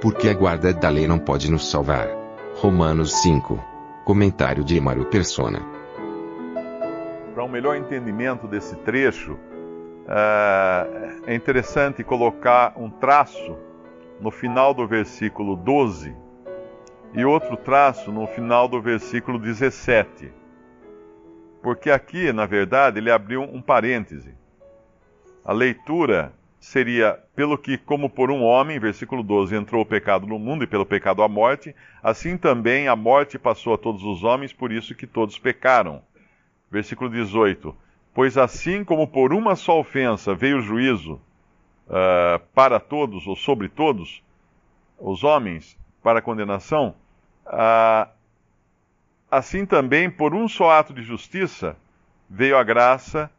Porque a guarda da lei não pode nos salvar. Romanos 5. Comentário de Emaro Persona. Para um melhor entendimento desse trecho, uh, é interessante colocar um traço no final do versículo 12 e outro traço no final do versículo 17. Porque aqui, na verdade, ele abriu um parêntese. A leitura seria pelo que, como por um homem, versículo 12, entrou o pecado no mundo e pelo pecado a morte, assim também a morte passou a todos os homens, por isso que todos pecaram. Versículo 18: Pois assim como por uma só ofensa veio o juízo uh, para todos, ou sobre todos, os homens, para condenação, uh, assim também por um só ato de justiça veio a graça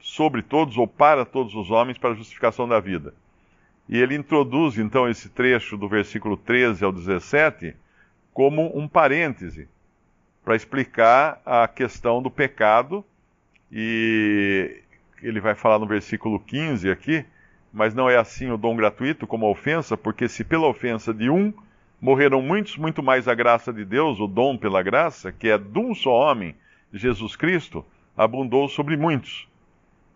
sobre todos ou para todos os homens para a justificação da vida. E ele introduz então esse trecho do versículo 13 ao 17 como um parêntese para explicar a questão do pecado e ele vai falar no versículo 15 aqui, mas não é assim o dom gratuito como a ofensa, porque se pela ofensa de um morreram muitos, muito mais a graça de Deus, o dom pela graça, que é de um só homem, Jesus Cristo, abundou sobre muitos.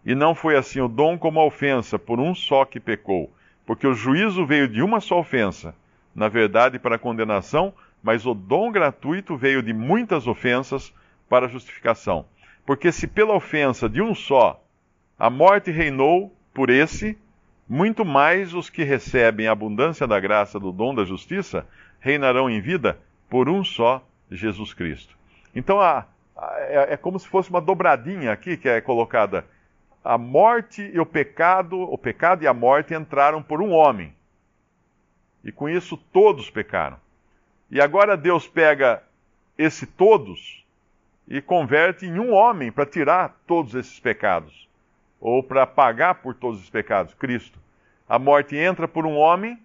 E não foi assim o dom como a ofensa, por um só que pecou. Porque o juízo veio de uma só ofensa, na verdade para condenação, mas o dom gratuito veio de muitas ofensas para justificação. Porque se pela ofensa de um só a morte reinou por esse, muito mais os que recebem a abundância da graça do dom da justiça reinarão em vida por um só Jesus Cristo. Então a, a, é, é como se fosse uma dobradinha aqui que é colocada a morte e o pecado, o pecado e a morte entraram por um homem. E com isso todos pecaram. E agora Deus pega esse todos e converte em um homem para tirar todos esses pecados, ou para pagar por todos os pecados, Cristo. A morte entra por um homem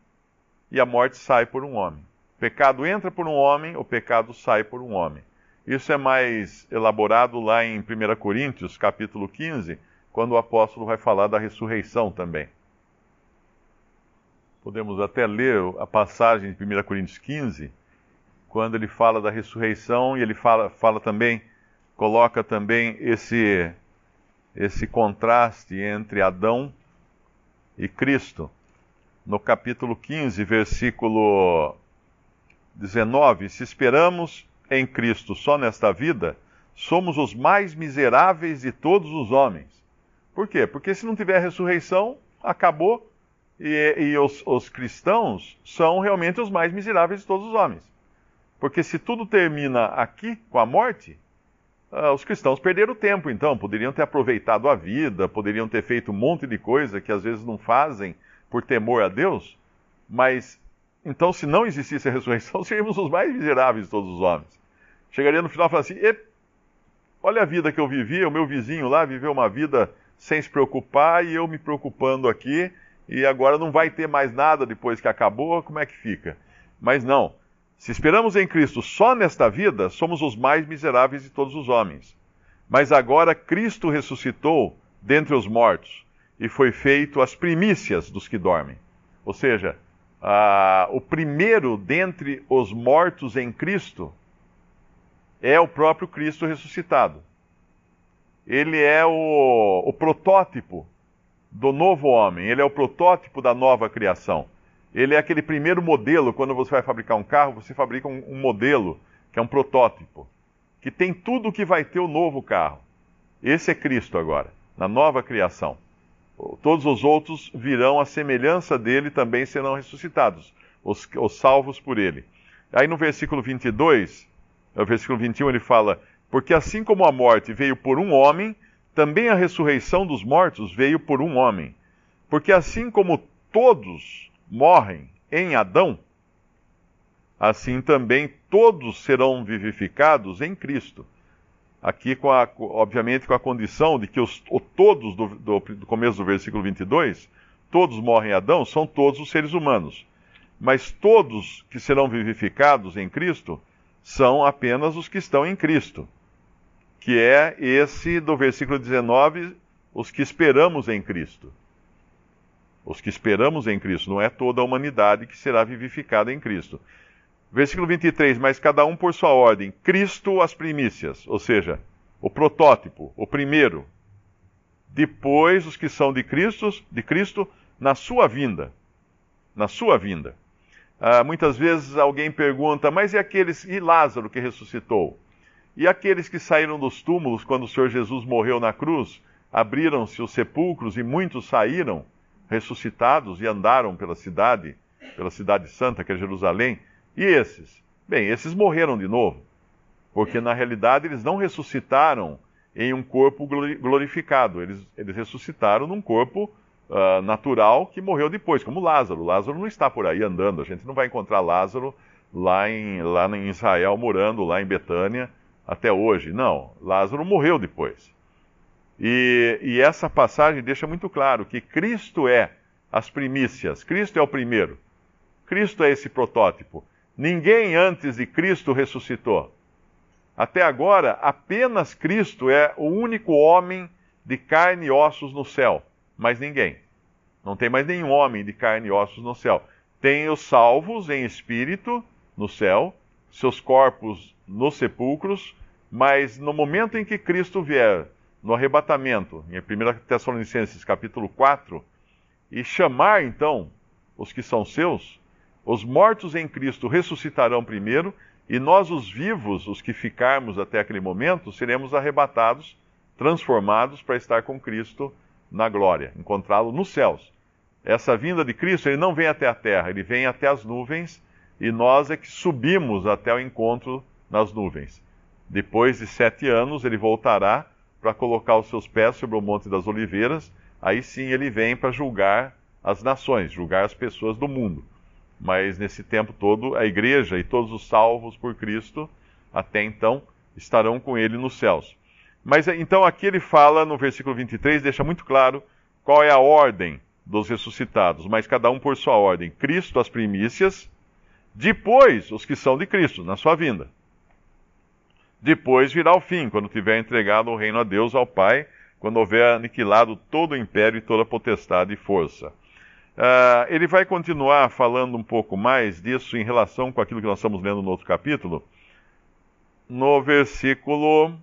e a morte sai por um homem. O pecado entra por um homem, o pecado sai por um homem. Isso é mais elaborado lá em 1 Coríntios, capítulo 15, quando o apóstolo vai falar da ressurreição também. Podemos até ler a passagem de 1 Coríntios 15, quando ele fala da ressurreição e ele fala, fala também, coloca também esse, esse contraste entre Adão e Cristo. No capítulo 15, versículo 19: Se esperamos em Cristo só nesta vida, somos os mais miseráveis de todos os homens. Por quê? Porque se não tiver ressurreição, acabou. E, e os, os, cristãos são realmente os mais miseráveis de todos os homens. Porque se tudo termina aqui, com a morte, uh, os cristãos perderam tempo, então. Poderiam ter aproveitado a vida, poderiam ter feito um monte de coisa que às vezes não fazem por temor a Deus. Mas, então, se não existisse a ressurreição, seríamos os mais miseráveis de todos os homens. Chegaria no final e falaria assim: olha a vida que eu vivi, o meu vizinho lá viveu uma vida sem se preocupar e eu me preocupando aqui, e agora não vai ter mais nada depois que acabou, como é que fica? Mas não. Se esperamos em Cristo só nesta vida, somos os mais miseráveis de todos os homens. Mas agora Cristo ressuscitou dentre os mortos e foi feito as primícias dos que dormem. Ou seja, o primeiro dentre os mortos em Cristo é o próprio Cristo ressuscitado ele é o, o protótipo do novo homem, ele é o protótipo da nova criação. Ele é aquele primeiro modelo, quando você vai fabricar um carro, você fabrica um, um modelo, que é um protótipo, que tem tudo o que vai ter o novo carro. Esse é Cristo agora, na nova criação. Todos os outros virão à semelhança dele, também serão ressuscitados, os, os salvos por ele. Aí no versículo 22, no versículo 21, ele fala: porque assim como a morte veio por um homem, também a ressurreição dos mortos veio por um homem. Porque assim como todos morrem em Adão, assim também todos serão vivificados em Cristo. Aqui, com a, obviamente, com a condição de que os, o todos do, do, do começo do versículo 22, todos morrem em Adão, são todos os seres humanos. Mas todos que serão vivificados em Cristo são apenas os que estão em Cristo, que é esse do versículo 19, os que esperamos em Cristo. Os que esperamos em Cristo, não é toda a humanidade que será vivificada em Cristo. Versículo 23, mas cada um por sua ordem. Cristo as primícias, ou seja, o protótipo, o primeiro. Depois os que são de Cristo, de Cristo na sua vinda. Na sua vinda. Ah, muitas vezes alguém pergunta, mas e aqueles, e Lázaro que ressuscitou? E aqueles que saíram dos túmulos quando o Senhor Jesus morreu na cruz? Abriram-se os sepulcros e muitos saíram ressuscitados e andaram pela cidade, pela cidade santa, que é Jerusalém. E esses? Bem, esses morreram de novo, porque na realidade eles não ressuscitaram em um corpo glorificado, eles, eles ressuscitaram num corpo uh, natural que morreu depois, como Lázaro. Lázaro não está por aí andando, a gente não vai encontrar Lázaro lá em, lá em Israel, morando lá em Betânia até hoje. Não, Lázaro morreu depois. E, e essa passagem deixa muito claro que Cristo é as primícias, Cristo é o primeiro, Cristo é esse protótipo. Ninguém antes de Cristo ressuscitou. Até agora, apenas Cristo é o único homem de carne e ossos no céu, mais ninguém. Não tem mais nenhum homem de carne e ossos no céu. Tem os salvos em espírito no céu, seus corpos nos sepulcros, mas no momento em que Cristo vier, no arrebatamento, em 1 Tessalonicenses capítulo 4, e chamar então os que são seus, os mortos em Cristo ressuscitarão primeiro, e nós, os vivos, os que ficarmos até aquele momento, seremos arrebatados, transformados para estar com Cristo na glória, encontrá-lo nos céus. Essa vinda de Cristo, ele não vem até a terra, ele vem até as nuvens, e nós é que subimos até o encontro nas nuvens. Depois de sete anos, ele voltará para colocar os seus pés sobre o Monte das Oliveiras. Aí sim ele vem para julgar as nações, julgar as pessoas do mundo mas nesse tempo todo a igreja e todos os salvos por Cristo até então estarão com ele nos céus. Mas então aqui ele fala no versículo 23, deixa muito claro qual é a ordem dos ressuscitados, mas cada um por sua ordem. Cristo as primícias, depois os que são de Cristo, na sua vinda. Depois virá o fim, quando tiver entregado o reino a Deus, ao Pai, quando houver aniquilado todo o império e toda a potestade e força. Uh, ele vai continuar falando um pouco mais disso em relação com aquilo que nós estamos lendo no outro capítulo, no versículo uh,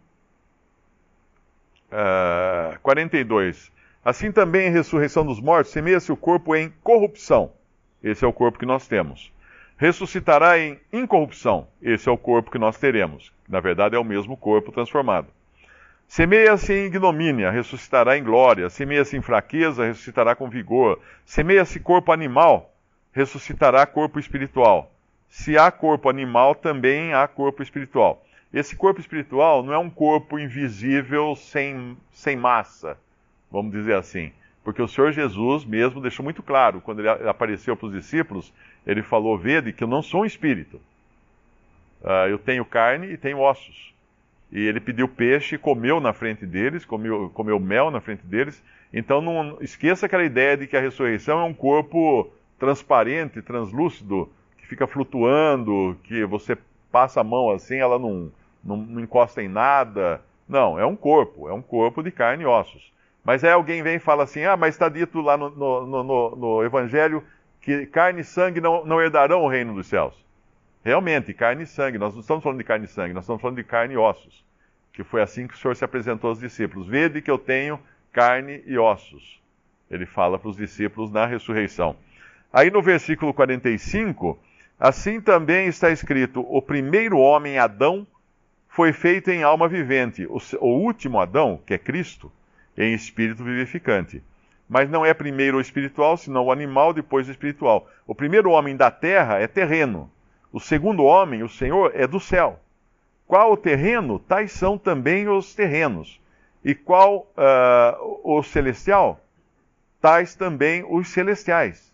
ah, 42. Assim também a ressurreição dos mortos semeia-se o corpo em corrupção. Esse é o corpo que nós temos. Ressuscitará em incorrupção. Esse é o corpo que nós teremos. Na verdade, é o mesmo corpo transformado. Semeia-se em ignomínia, ressuscitará em glória. Semeia-se em fraqueza, ressuscitará com vigor. Semeia-se corpo animal, ressuscitará corpo espiritual. Se há corpo animal, também há corpo espiritual. Esse corpo espiritual não é um corpo invisível sem, sem massa, vamos dizer assim. Porque o Senhor Jesus mesmo deixou muito claro, quando ele apareceu para os discípulos, ele falou: Vede que eu não sou um espírito. Uh, eu tenho carne e tenho ossos. E ele pediu peixe, comeu na frente deles, comeu, comeu mel na frente deles. Então não esqueça aquela ideia de que a ressurreição é um corpo transparente, translúcido, que fica flutuando, que você passa a mão assim, ela não, não, não encosta em nada. Não, é um corpo, é um corpo de carne e ossos. Mas aí alguém vem e fala assim: ah, mas está dito lá no, no, no, no Evangelho que carne e sangue não, não herdarão o reino dos céus. Realmente, carne e sangue. Nós não estamos falando de carne e sangue, nós estamos falando de carne e ossos. Que foi assim que o Senhor se apresentou aos discípulos. Vede que eu tenho carne e ossos. Ele fala para os discípulos na ressurreição. Aí no versículo 45, assim também está escrito: o primeiro homem, Adão, foi feito em alma vivente. O, o último Adão, que é Cristo, em espírito vivificante. Mas não é primeiro o espiritual, senão o animal, depois o espiritual. O primeiro homem da terra é terreno o segundo homem, o Senhor, é do céu. Qual o terreno? Tais são também os terrenos. E qual uh, o celestial? tais também os celestiais.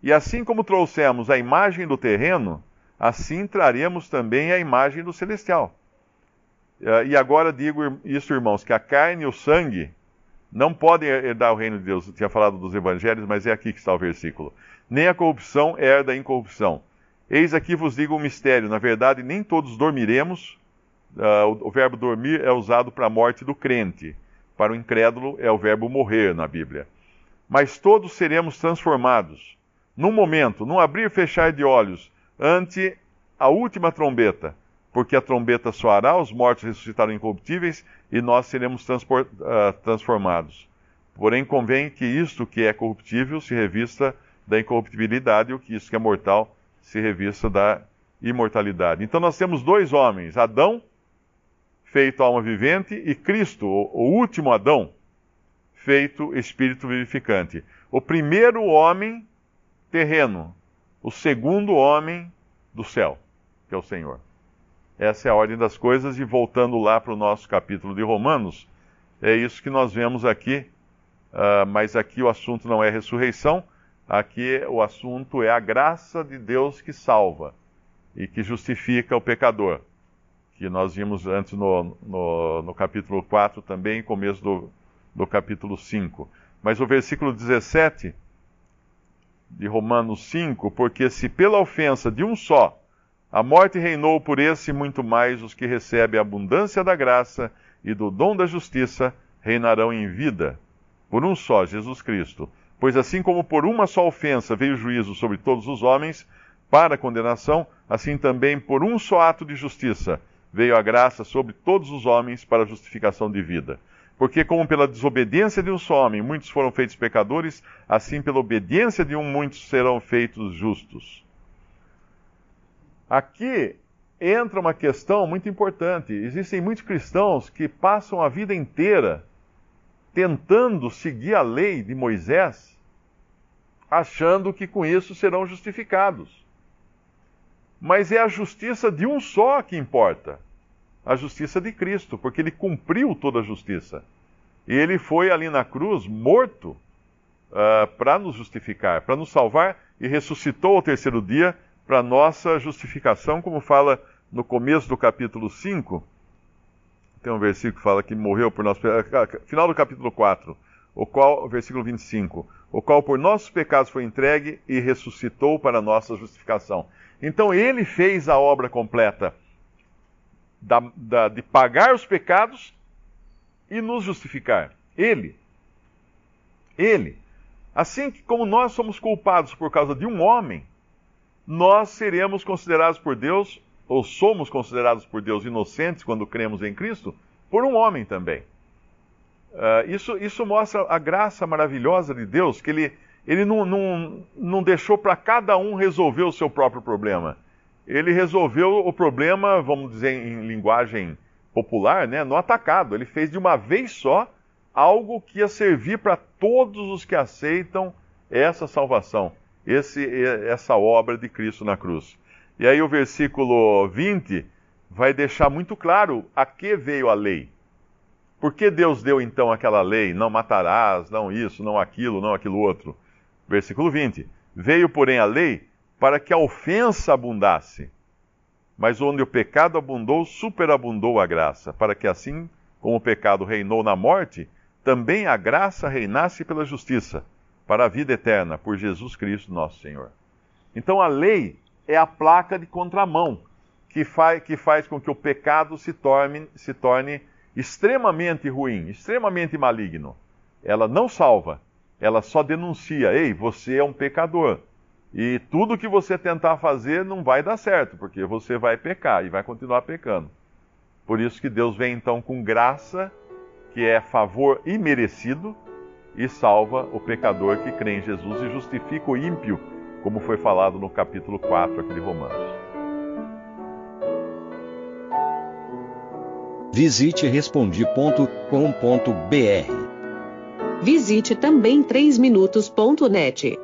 E assim como trouxemos a imagem do terreno, assim traremos também a imagem do celestial. Eh, e agora digo isso, irmãos, que a carne e o sangue não podem herdar o reino de Deus. Eu tinha falado dos evangelhos, mas é aqui que está o versículo. Nem a corrupção herda a incorrupção. Eis aqui vos digo um mistério. Na verdade, nem todos dormiremos. Uh, o, o, verbo dormir é usado para a morte do crente. Para o incrédulo é o verbo morrer na Bíblia. Mas todos seremos transformados. Num momento, num abrir e fechar de olhos, ante a última trombeta porque a trombeta soará, os mortos ressuscitarão incorruptíveis e nós seremos uh, transformados. Porém, convém que isto que é corruptível se revista da incorruptibilidade e o que isso que é mortal se revista da imortalidade. Então nós temos dois homens, Adão, feito alma vivente, e Cristo, o último Adão, feito espírito vivificante. O primeiro homem terreno, o segundo homem do céu, que é o Senhor. Essa é a ordem das coisas, e voltando lá para o nosso capítulo de Romanos, é isso que nós vemos aqui, uh, mas aqui o assunto não é ressurreição, aqui o assunto é a graça de Deus que salva e que justifica o pecador, que nós vimos antes no, no, no capítulo 4 também, começo do, do capítulo 5. Mas o versículo 17 de Romanos 5, porque se pela ofensa de um só a morte reinou por esse muito mais os que recebem a abundância da graça e do dom da justiça reinarão em vida, por um só, Jesus Cristo. Pois assim como por uma só ofensa veio juízo sobre todos os homens, para condenação, assim também por um só ato de justiça veio a graça sobre todos os homens para justificação de vida. Porque, como pela desobediência de um só homem muitos foram feitos pecadores, assim pela obediência de um muitos serão feitos justos. Aqui entra uma questão muito importante. Existem muitos cristãos que passam a vida inteira tentando seguir a lei de Moisés, achando que com isso serão justificados. Mas é a justiça de um só que importa a justiça de Cristo, porque ele cumpriu toda a justiça. E ele foi ali na cruz morto uh, para nos justificar, para nos salvar e ressuscitou ao terceiro dia para nossa justificação, como fala no começo do capítulo 5. Tem um versículo que fala que morreu por nós, final do capítulo 4, o qual, versículo 25, o qual por nossos pecados foi entregue e ressuscitou para nossa justificação. Então ele fez a obra completa da, da, de pagar os pecados e nos justificar. Ele. Ele. Assim como nós somos culpados por causa de um homem, nós seremos considerados por Deus, ou somos considerados por Deus inocentes quando cremos em Cristo, por um homem também. Uh, isso, isso mostra a graça maravilhosa de Deus, que Ele, ele não, não, não deixou para cada um resolver o seu próprio problema. Ele resolveu o problema, vamos dizer em linguagem popular, né, no atacado. Ele fez de uma vez só algo que ia servir para todos os que aceitam essa salvação esse, essa obra de Cristo na cruz. E aí o versículo 20 vai deixar muito claro a que veio a lei. Por que Deus deu então aquela lei? Não matarás, não isso, não aquilo, não aquilo outro. Versículo 20: Veio, porém, a lei para que a ofensa abundasse. Mas onde o pecado abundou, superabundou a graça, para que assim como o pecado reinou na morte, também a graça reinasse pela justiça para a vida eterna por Jesus Cristo, nosso Senhor. Então a lei é a placa de contramão que faz, que faz com que o pecado se torne, se torne extremamente ruim, extremamente maligno. Ela não salva, ela só denuncia: ei, você é um pecador. E tudo que você tentar fazer não vai dar certo, porque você vai pecar e vai continuar pecando. Por isso que Deus vem então com graça, que é favor imerecido, e salva o pecador que crê em Jesus e justifica o ímpio, como foi falado no capítulo 4 aqui de Romanos. Visite respondi.com.br. Visite também 3minutos.net.